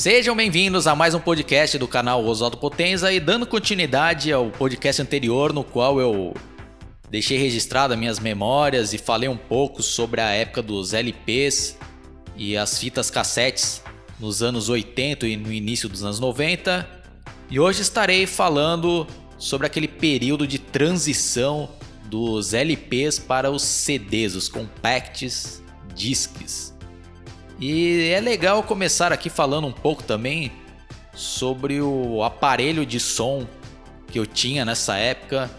Sejam bem-vindos a mais um podcast do canal Oswaldo Potenza e dando continuidade ao podcast anterior no qual eu deixei registrado minhas memórias e falei um pouco sobre a época dos LPs e as fitas cassetes nos anos 80 e no início dos anos 90. E hoje estarei falando sobre aquele período de transição dos LPs para os CDs, os compacts discs. E é legal começar aqui falando um pouco também sobre o aparelho de som que eu tinha nessa época.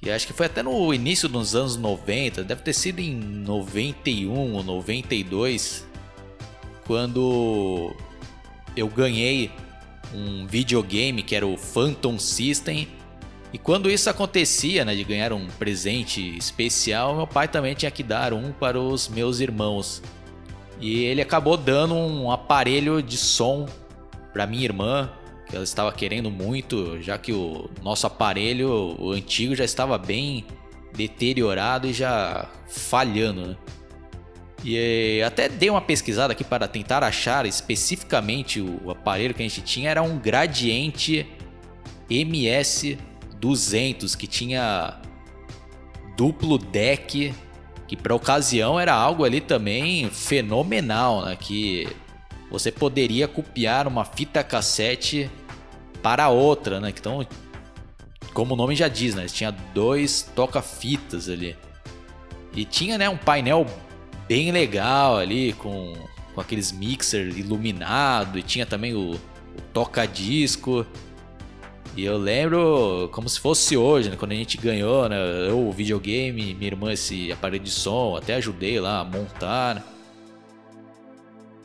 E acho que foi até no início dos anos 90, deve ter sido em 91 ou 92, quando eu ganhei um videogame que era o Phantom System. E quando isso acontecia, né, de ganhar um presente especial, meu pai também tinha que dar um para os meus irmãos. E ele acabou dando um aparelho de som para minha irmã, que ela estava querendo muito, já que o nosso aparelho, o antigo, já estava bem deteriorado e já falhando, né? E até dei uma pesquisada aqui para tentar achar especificamente o aparelho que a gente tinha. Era um Gradiente MS200 que tinha duplo deck que para ocasião era algo ali também fenomenal, né? Que você poderia copiar uma fita cassete para outra, né? Então, como o nome já diz, né? Tinha dois toca-fitas ali. E tinha, né, um painel bem legal ali com, com aqueles mixer iluminado e tinha também o, o toca-disco. E eu lembro como se fosse hoje, né? quando a gente ganhou, né? Eu o videogame, minha irmã esse aparelho de som, até ajudei lá a montar.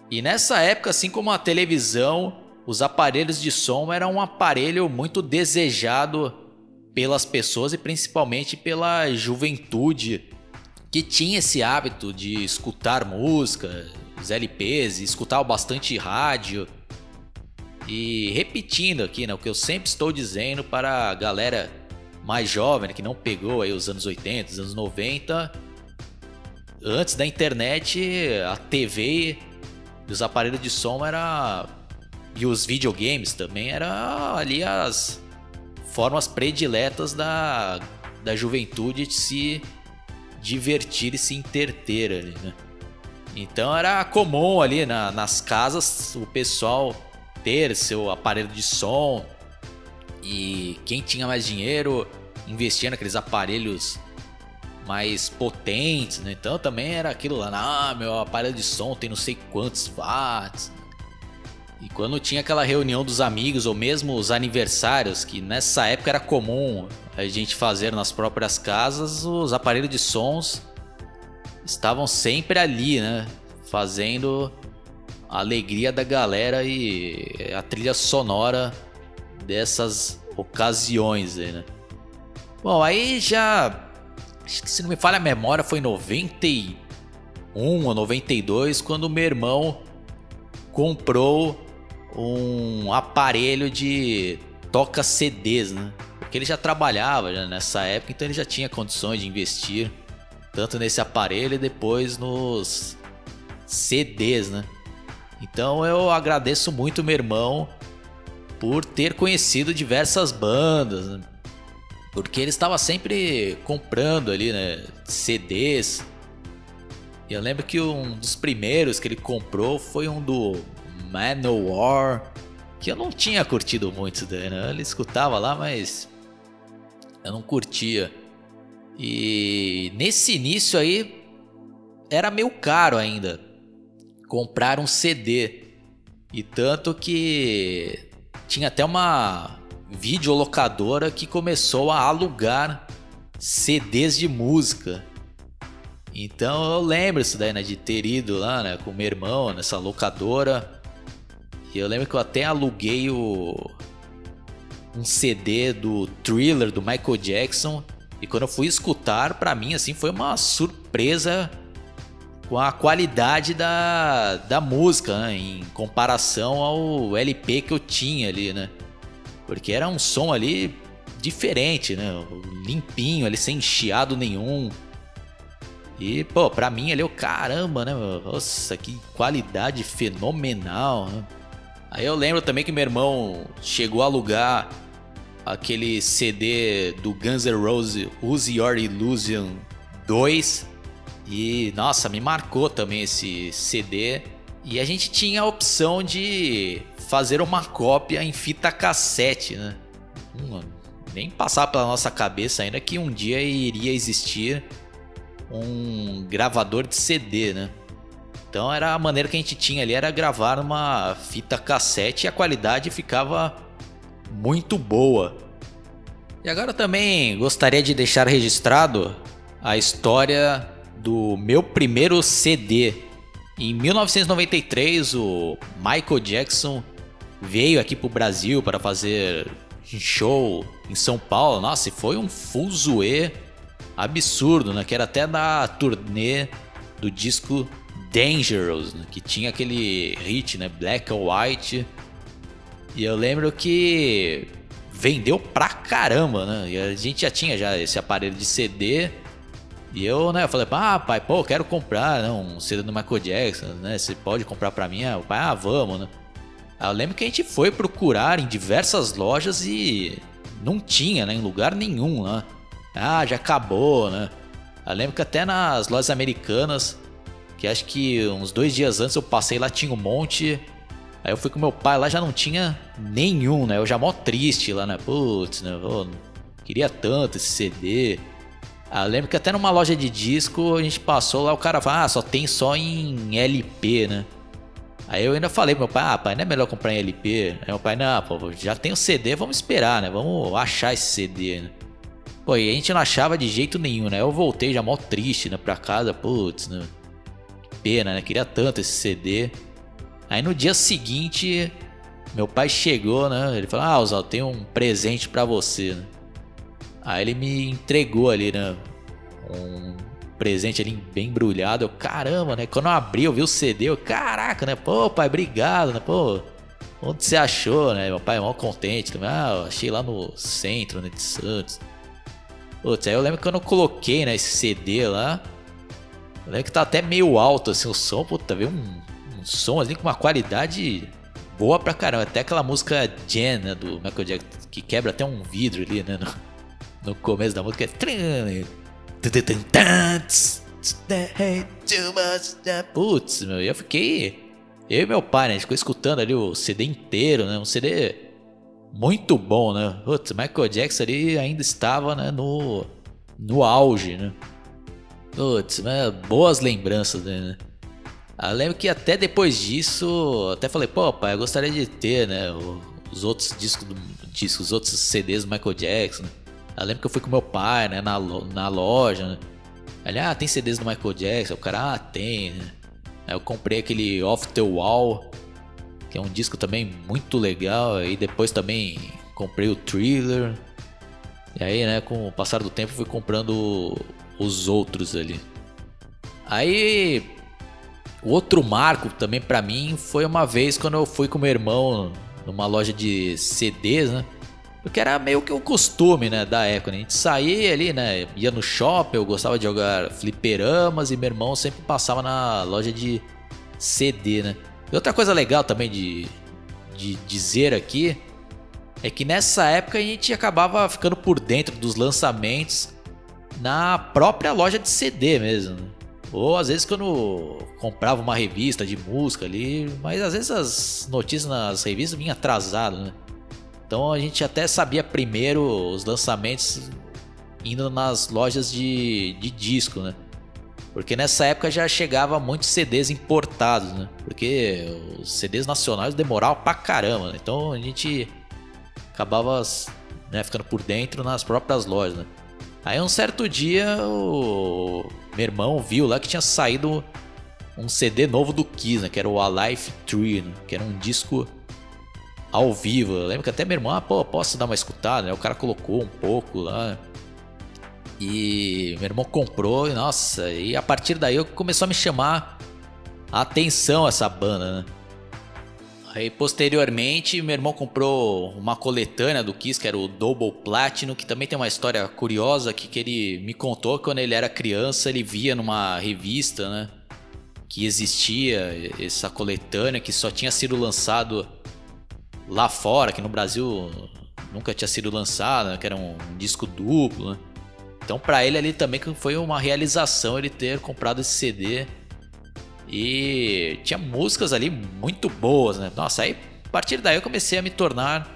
E nessa época, assim como a televisão, os aparelhos de som eram um aparelho muito desejado pelas pessoas e principalmente pela juventude que tinha esse hábito de escutar música, os LPs, escutar bastante rádio. E repetindo aqui, né, o que eu sempre estou dizendo para a galera mais jovem, né, que não pegou aí os anos 80, os anos 90, antes da internet, a TV e os aparelhos de som era e os videogames também era ali as formas prediletas da, da juventude de se divertir e se interter ali, né? Então era comum ali na, nas casas o pessoal ter seu aparelho de som e quem tinha mais dinheiro investia naqueles aparelhos mais potentes, né? Então também era aquilo lá, ah, meu aparelho de som tem não sei quantos watts. E quando tinha aquela reunião dos amigos ou mesmo os aniversários, que nessa época era comum a gente fazer nas próprias casas, os aparelhos de sons estavam sempre ali, né? Fazendo a alegria da galera e a trilha sonora dessas ocasiões aí, né? Bom, aí já. Acho que se não me falha a memória, foi em 91 ou 92, quando meu irmão comprou um aparelho de toca CDs, né? Porque ele já trabalhava já nessa época, então ele já tinha condições de investir tanto nesse aparelho e depois nos CDs, né? Então eu agradeço muito meu irmão por ter conhecido diversas bandas, né? porque ele estava sempre comprando ali, né, CDs. E eu lembro que um dos primeiros que ele comprou foi um do Manowar, que eu não tinha curtido muito né? Ele escutava lá, mas eu não curtia. E nesse início aí era meio caro ainda comprar um CD. E tanto que tinha até uma videolocadora que começou a alugar CDs de música. Então eu lembro isso daí, né, de ter ido lá, né, com meu irmão nessa locadora. E eu lembro que eu até aluguei o um CD do Thriller do Michael Jackson e quando eu fui escutar, para mim assim foi uma surpresa com a qualidade da, da música, né? em comparação ao LP que eu tinha ali, né? Porque era um som ali diferente, né? Limpinho, ali sem chiado nenhum. E, pô, pra mim ali, o caramba, né? Nossa, que qualidade fenomenal, né? Aí eu lembro também que meu irmão chegou a alugar aquele CD do Guns N' Roses, Use Your Illusion 2. E nossa, me marcou também esse CD. E a gente tinha a opção de fazer uma cópia em fita cassete, né? Hum, nem passar pela nossa cabeça ainda que um dia iria existir um gravador de CD, né? Então era a maneira que a gente tinha ali era gravar uma fita cassete e a qualidade ficava muito boa. E agora também gostaria de deixar registrado a história do meu primeiro CD. Em 1993, o Michael Jackson veio aqui para o Brasil para fazer show em São Paulo. Nossa, e foi um fuzuê absurdo, né? Que era até da turnê do disco Dangerous, né? que tinha aquele hit, né? Black or White. E eu lembro que vendeu pra caramba, né? E a gente já tinha já esse aparelho de CD. E eu, né, eu falei, ah, pai, pô, quero comprar né, um CD do Michael Jackson, né? Você pode comprar pra mim? Ah, o pai, ah, vamos, né? Aí eu lembro que a gente foi procurar em diversas lojas e não tinha, né? Em lugar nenhum, né? Ah, já acabou, né? Eu lembro que até nas lojas americanas, que acho que uns dois dias antes eu passei lá, tinha um monte. Aí eu fui com meu pai lá, já não tinha nenhum, né? Eu já mó triste lá, né? Putz, né? Oh, queria tanto esse CD. Ah, eu lembro que até numa loja de disco a gente passou lá, o cara falou, ah, só tem só em LP, né? Aí eu ainda falei pro meu pai, ah, pai, não é melhor comprar em LP? Aí meu pai, não, pô, já tem o CD, vamos esperar, né? Vamos achar esse CD, né? Pô, e a gente não achava de jeito nenhum, né? Eu voltei já mó triste, né, pra casa, putz, né? Pena, né? Queria tanto esse CD. Aí no dia seguinte, meu pai chegou, né? Ele falou: Ah, Oswaldo, tem um presente para você, né? Aí ele me entregou ali, né? Um presente ali bem embrulhado. Eu, caramba, né? Quando eu abri, eu vi o CD, eu, caraca, né? Pô, pai, obrigado, né? Pô, onde você achou, né? Meu pai é mó contente também. Ah, achei lá no centro, né? De Santos. Putz, aí eu lembro que quando eu coloquei, né? Esse CD lá. Eu lembro que tá até meio alto, assim, o som. Puta, veio um um som ali com uma qualidade boa pra caramba. Até aquela música Jen, né, do Michael Jackson, que quebra até um vidro ali, né, no, no começo da música. Putz, meu, eu fiquei. Eu e meu pai, né, a gente ficou escutando ali o CD inteiro, né, um CD muito bom, né. Putz, Michael Jackson ali ainda estava, né, no, no auge, né. Putz, né, boas lembranças, né. Eu lembro que até depois disso, até falei, pô, pai, eu gostaria de ter, né, os outros discos, do, discos os outros CDs do Michael Jackson. Eu lembro que eu fui com meu pai, né, na, na loja, né. Ele, ah, tem CDs do Michael Jackson? O cara, ah, tem. Aí eu comprei aquele Off the Wall, que é um disco também muito legal. Aí depois também comprei o Thriller. E aí, né, com o passar do tempo fui comprando os outros ali. Aí o outro marco também para mim foi uma vez quando eu fui com meu irmão numa loja de CDs, né? Porque era meio que o costume, né, da época. Né? A gente saía ali, né, ia no shopping, eu gostava de jogar fliperamas e meu irmão sempre passava na loja de CD, né? E outra coisa legal também de, de dizer aqui é que nessa época a gente acabava ficando por dentro dos lançamentos na própria loja de CD mesmo. Né? Ou às vezes quando comprava uma revista de música ali, mas às vezes as notícias nas revistas vinham atrasadas, né? Então a gente até sabia primeiro os lançamentos indo nas lojas de, de disco, né? Porque nessa época já chegava muitos CDs importados, né? Porque os CDs nacionais demoravam pra caramba, né? Então a gente acabava né, ficando por dentro nas próprias lojas, né? Aí um certo dia o meu irmão viu lá que tinha saído um CD novo do Kiss, né? Que era o Alive 3, né, que era um disco ao vivo. Eu lembro que até meu irmão, ah, pô, posso dar uma escutada, né? O cara colocou um pouco lá. E meu irmão comprou, e nossa, e a partir daí começou a me chamar a atenção essa banda, né? Aí posteriormente, meu irmão comprou uma coletânea do Kiss, que era o Double Platinum, que também tem uma história curiosa aqui que ele me contou que quando ele era criança, ele via numa revista, né, que existia essa coletânea que só tinha sido lançado lá fora, que no Brasil nunca tinha sido lançado, né? que era um, um disco duplo. Né? Então para ele ali também foi uma realização ele ter comprado esse CD. E tinha músicas ali muito boas, né? Nossa, aí a partir daí eu comecei a me tornar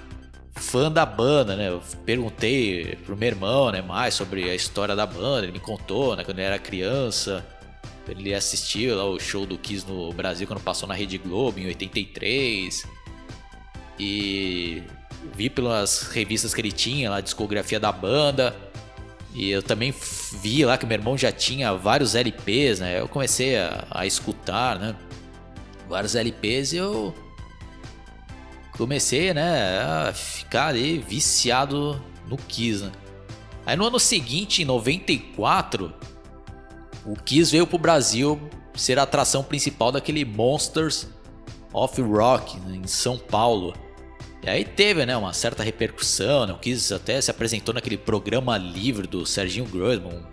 fã da banda, né? Eu perguntei pro meu irmão, né, mais sobre a história da banda, ele me contou, né, quando ele era criança. Ele assistiu lá o show do Kiss no Brasil quando passou na Rede Globo em 83. E vi pelas revistas que ele tinha, lá, a discografia da banda. E eu também vi lá que meu irmão já tinha vários LPs, né? Eu comecei a, a escutar, né? Vários LPs e eu comecei, né, a ficar ali viciado no Kiss, né? Aí no ano seguinte, em 94, o Kiss veio pro Brasil ser a atração principal daquele Monsters of Rock né, em São Paulo. E aí teve, né, uma certa repercussão, né? O Kiss até se apresentou naquele programa livre do Serginho Grossman,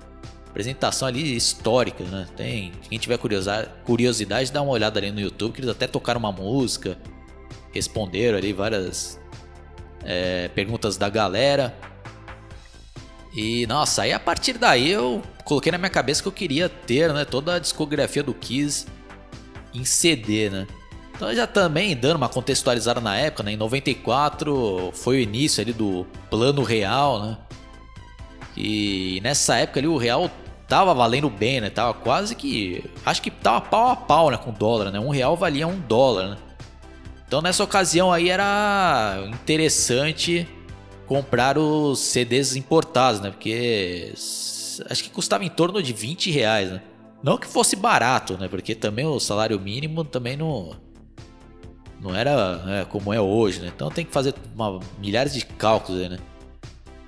apresentação ali histórica, né? Tem, quem tiver curiosidade, dá uma olhada ali no YouTube, que eles até tocaram uma música, responderam ali várias é, perguntas da galera. E nossa, aí a partir daí eu coloquei na minha cabeça que eu queria ter, né, toda a discografia do Kiss em CD, né? Então já também dando uma contextualizada na época, né? Em 94 foi o início ali do plano real, né? E nessa época ali o real tava valendo bem, né? Tava quase que. Acho que tava pau a pau né, com o dólar, né? Um real valia um dólar, né? Então nessa ocasião aí era interessante comprar os CDs importados, né? Porque acho que custava em torno de 20 reais, né? Não que fosse barato, né? Porque também o salário mínimo também não não era né, como é hoje, né? Então tem que fazer uma, milhares de cálculos aí, né?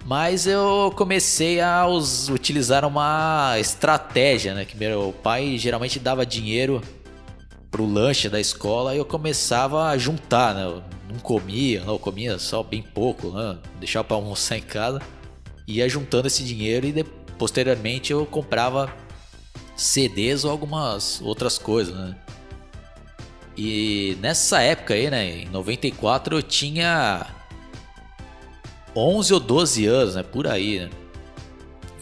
Mas eu comecei a us, utilizar uma estratégia, né? Que meu pai geralmente dava dinheiro pro lanche da escola e eu começava a juntar, né? Eu não comia, não, eu comia só bem pouco, né? Deixava para almoçar em casa. Ia juntando esse dinheiro e de, posteriormente eu comprava CDs ou algumas outras coisas, né? E nessa época aí, né, em 94 eu tinha 11 ou 12 anos, né, por aí, né?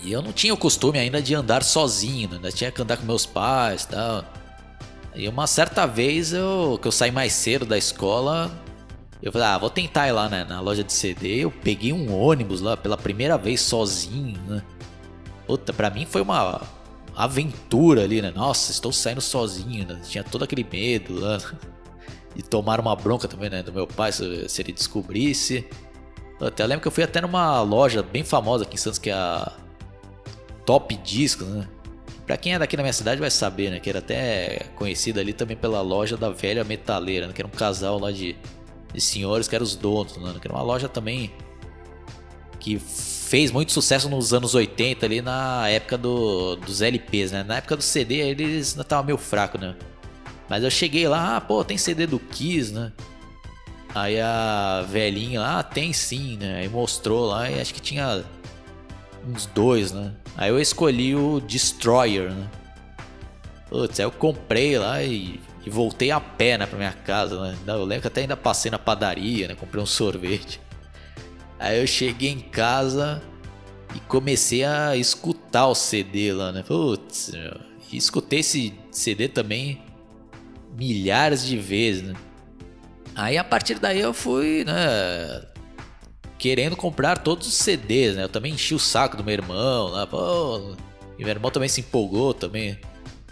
E eu não tinha o costume ainda de andar sozinho, né? Ainda tinha que andar com meus pais, tal. E uma certa vez eu que eu saí mais cedo da escola, eu falei, ah, vou tentar ir lá né, na loja de CD. Eu peguei um ônibus lá pela primeira vez sozinho, né? Puta, pra mim foi uma aventura ali, né? Nossa, estou saindo sozinho, né? Tinha todo aquele medo lá. E tomar uma bronca também, né? Do meu pai, se, se ele descobrisse. Eu até lembro que eu fui até numa loja bem famosa aqui em Santos, que é a Top Discos, né? Pra quem é daqui na minha cidade vai saber, né? Que era até conhecida ali também pela loja da velha metaleira, né? Que era um casal lá de, de senhores que eram os donos, né? Que era uma loja também que fez muito sucesso nos anos 80 ali na época do, dos LPs, né? Na época do CD eles ainda estavam meio fraco, né? Mas eu cheguei lá, ah, pô, tem CD do Kiss, né? Aí a velhinha lá, ah, tem sim, né? Aí mostrou lá e acho que tinha uns dois, né? Aí eu escolhi o Destroyer, né? Putz, aí eu comprei lá e, e, voltei a pé, né, pra minha casa, né? Eu lembro que até ainda passei na padaria, né? Comprei um sorvete. Aí eu cheguei em casa e comecei a escutar o CD lá, né? Putz, meu. E escutei esse CD também milhares de vezes, né? Aí a partir daí eu fui, né? Querendo comprar todos os CDs, né? Eu também enchi o saco do meu irmão lá, pô. E meu irmão também se empolgou também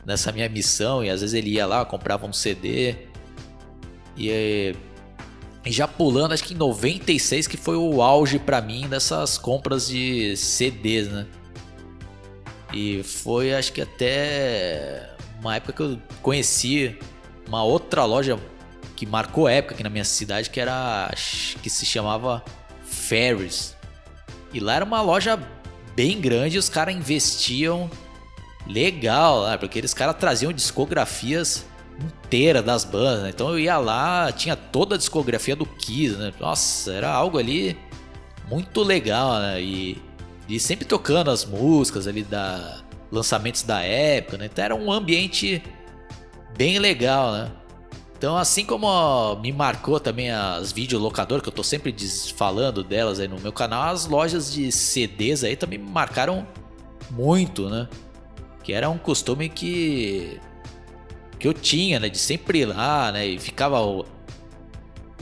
nessa minha missão. E às vezes ele ia lá, comprava um CD. E e já pulando, acho que em 96 que foi o auge para mim dessas compras de CDs, né? E foi acho que até uma época que eu conheci uma outra loja que marcou época aqui na minha cidade, que era que se chamava Ferris. E lá era uma loja bem grande, os caras investiam legal lá, porque eles caras traziam discografias inteira das bandas, né? Então eu ia lá, tinha toda a discografia do Kiss, né? Nossa, era algo ali muito legal, né? E, e sempre tocando as músicas ali da lançamentos da época, né? Então era um ambiente bem legal, né? Então, assim como me marcou também as videolocadoras, que eu tô sempre falando delas aí no meu canal, as lojas de CDs aí também me marcaram muito, né? Que era um costume que que eu tinha, né, de sempre ir lá, né, e ficava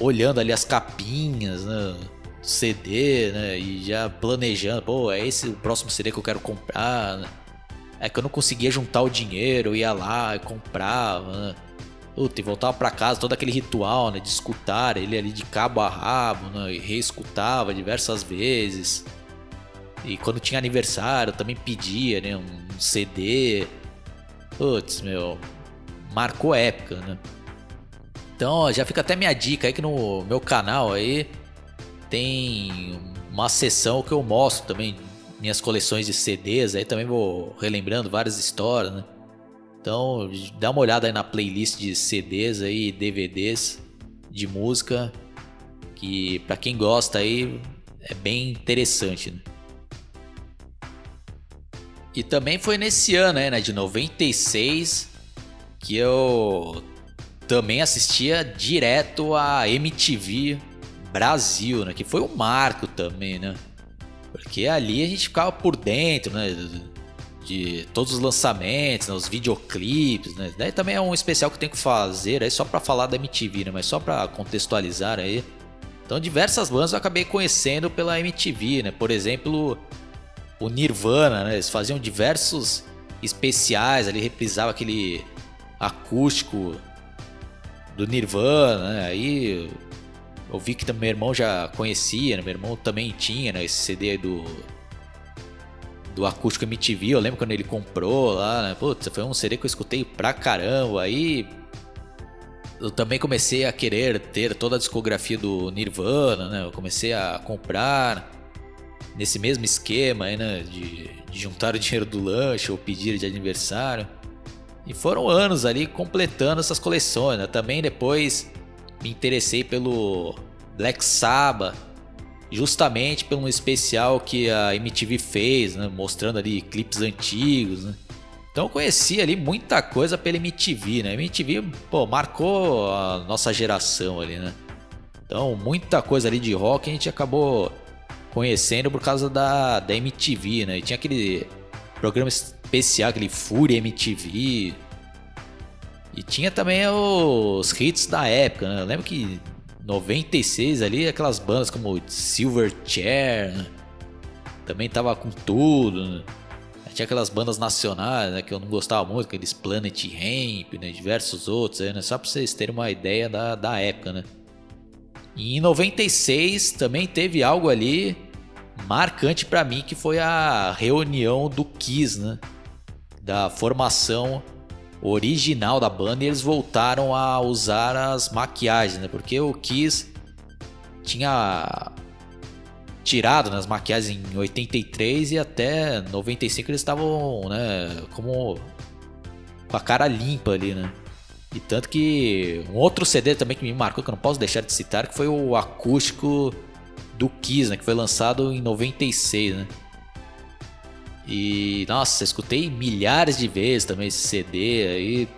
olhando ali as capinhas, né, CD, né, e já planejando, pô, é esse o próximo CD que eu quero comprar, né? É que eu não conseguia juntar o dinheiro, eu ia lá e comprava, né? Puta, e voltava para casa, todo aquele ritual, né? De escutar ele ali de cabo a rabo, né? E reescutava diversas vezes. E quando tinha aniversário, eu também pedia, né? Um CD. Putz, meu. Marcou época, né? Então, já fica até minha dica aí que no meu canal aí tem uma sessão que eu mostro também minhas coleções de CDs, aí também vou relembrando várias histórias, né? Então, dá uma olhada aí na playlist de CDs aí, DVDs de música, que para quem gosta aí é bem interessante. Né? E também foi nesse ano, né, de 96, que eu também assistia direto a MTV Brasil, né, que foi um marco também, né? Porque ali a gente ficava por dentro, né? de todos os lançamentos, né, os videoclipes, né? Daí também é um especial que eu tenho que fazer aí só para falar da MTV, né? Mas só para contextualizar aí. Então diversas bandas eu acabei conhecendo pela MTV, né? Por exemplo, o Nirvana, né? Eles faziam diversos especiais ali, reprisava aquele acústico do Nirvana, né? Aí eu vi que meu irmão já conhecia, né? Meu irmão também tinha né? esse CD do do acústico MTV. Eu lembro quando ele comprou lá, né? Putz, foi um CD que eu escutei pra caramba. Aí eu também comecei a querer ter toda a discografia do Nirvana, né? Eu comecei a comprar nesse mesmo esquema né? De, de juntar o dinheiro do lanche ou pedir de aniversário. E foram anos ali completando essas coleções, né? Também depois me interessei pelo Black Sabbath justamente pelo um especial que a MTV fez, né, mostrando ali clipes antigos, né? Então eu conheci ali muita coisa pela MTV, né? A MTV, pô, marcou a nossa geração ali, né? Então muita coisa ali de rock a gente acabou conhecendo por causa da, da MTV, né? E tinha aquele programa especial, aquele Fury MTV. E tinha também os hits da época, né? Eu lembro que 96 ali, aquelas bandas como Silverchair, né? também tava com tudo, né? Tinha aquelas bandas nacionais, né, que eu não gostava muito, aqueles Planet Ramp, né, diversos outros, né, só para vocês terem uma ideia da, da época, né. E em 96 também teve algo ali marcante para mim, que foi a reunião do Kiss, né, da formação original da banda e eles voltaram a usar as maquiagens, né? Porque o Kiss tinha tirado nas né, maquiagens em 83 e até 95 eles estavam, né, como com a cara limpa ali, né? E tanto que um outro CD também que me marcou, que eu não posso deixar de citar, que foi o acústico do Kiss, né, que foi lançado em 96, né? E nossa, escutei milhares de vezes também esse CD aí.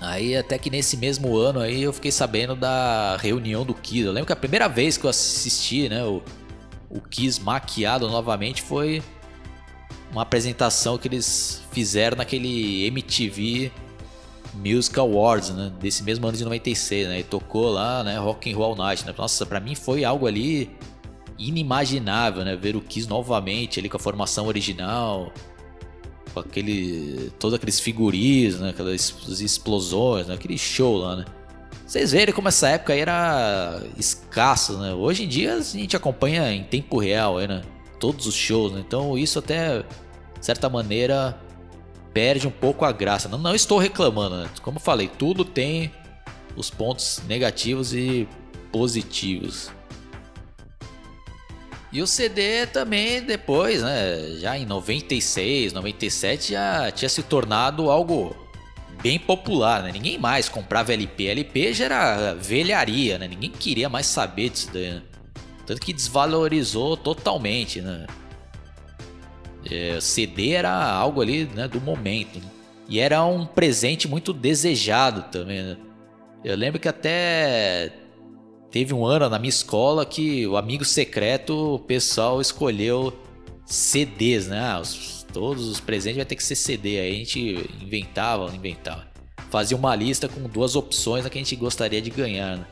Aí até que nesse mesmo ano aí eu fiquei sabendo da reunião do Kiss. Eu lembro que a primeira vez que eu assisti, né, o, o Kiss maquiado novamente foi uma apresentação que eles fizeram naquele MTV Music Awards, né, desse mesmo ano de 96, né, e tocou lá, né, Rock and Roll Night, né. Nossa, para mim foi algo ali inimaginável, né? Ver o Kiss novamente ali com a formação original, com aquele. todos aqueles figurinos, né? Aquelas explosões, né? aquele show lá, né? Vocês verem como essa época era escasso, né? Hoje em dia a gente acompanha em tempo real, né? Todos os shows, né? Então isso até, de certa maneira, perde um pouco a graça. Não, não estou reclamando, né? Como falei, tudo tem os pontos negativos e positivos. E o CD também depois, né, já em 96, 97 já tinha se tornado algo bem popular, né? Ninguém mais comprava LP. LP já era velharia, né? Ninguém queria mais saber disso daí, né? Tanto que desvalorizou totalmente, né? É, CD era algo ali né, do momento. Né? E era um presente muito desejado também, né? Eu lembro que até teve um ano na minha escola que o amigo secreto, o pessoal escolheu CDs, né? Ah, os, todos os presentes vai ter que ser CD. Aí a gente inventava, inventava. Fazia uma lista com duas opções que a gente gostaria de ganhar. Né?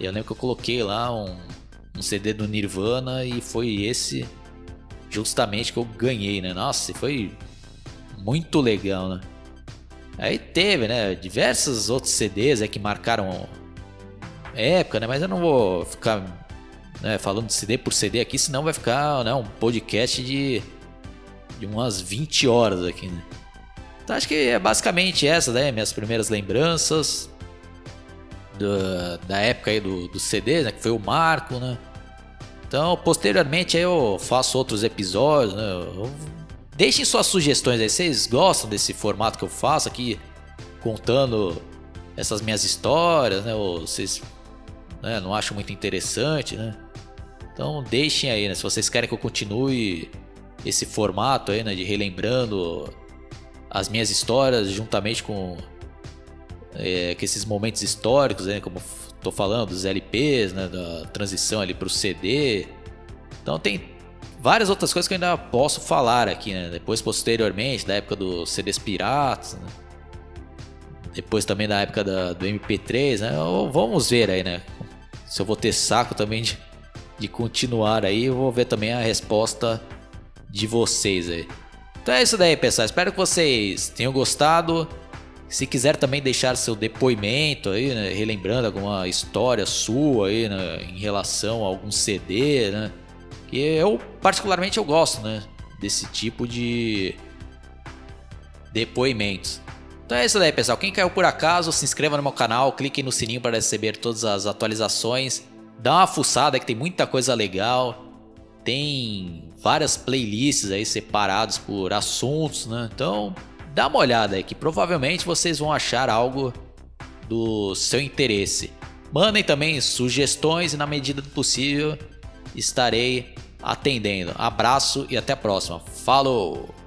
Eu lembro que eu coloquei lá um, um CD do Nirvana e foi esse justamente que eu ganhei, né? Nossa, foi muito legal, né? Aí teve, né? Diversos outros CDs é, que marcaram época, né? Mas eu não vou ficar né, falando de CD por CD aqui, senão vai ficar né, um podcast de, de umas 20 horas aqui, né? Então acho que é basicamente essa, né? Minhas primeiras lembranças da, época aí do, do CD, né? Que foi o marco, né? Então, posteriormente aí eu faço outros episódios, né? Eu... Deixem suas sugestões aí. Vocês gostam desse formato que eu faço aqui, contando essas minhas histórias, né? Ou vocês né, não acham muito interessante, né? Então deixem aí, né? Se vocês querem que eu continue esse formato aí, né? De relembrando as minhas histórias juntamente com, é, com esses momentos históricos, né? Como tô falando dos LPs, né? Da transição ali para o CD. Então tem várias outras coisas que eu ainda posso falar aqui, né? Depois, posteriormente, da época dos CDs piratas, né? Depois também da época da, do MP3, né? Vamos ver aí, né? Se eu vou ter saco também de, de continuar aí, eu vou ver também a resposta de vocês aí. Então é isso daí, pessoal. Espero que vocês tenham gostado. Se quiser também deixar seu depoimento aí, né, relembrando alguma história sua aí, né, em relação a algum CD, né? Que eu particularmente eu gosto, né, desse tipo de depoimentos. Então é isso daí, pessoal. Quem caiu por acaso, se inscreva no meu canal, clique no sininho para receber todas as atualizações. Dá uma fuçada que tem muita coisa legal. Tem várias playlists aí separadas por assuntos, né? Então, dá uma olhada aí que provavelmente vocês vão achar algo do seu interesse. Mandem também sugestões e na medida do possível estarei atendendo. Abraço e até a próxima. Falou!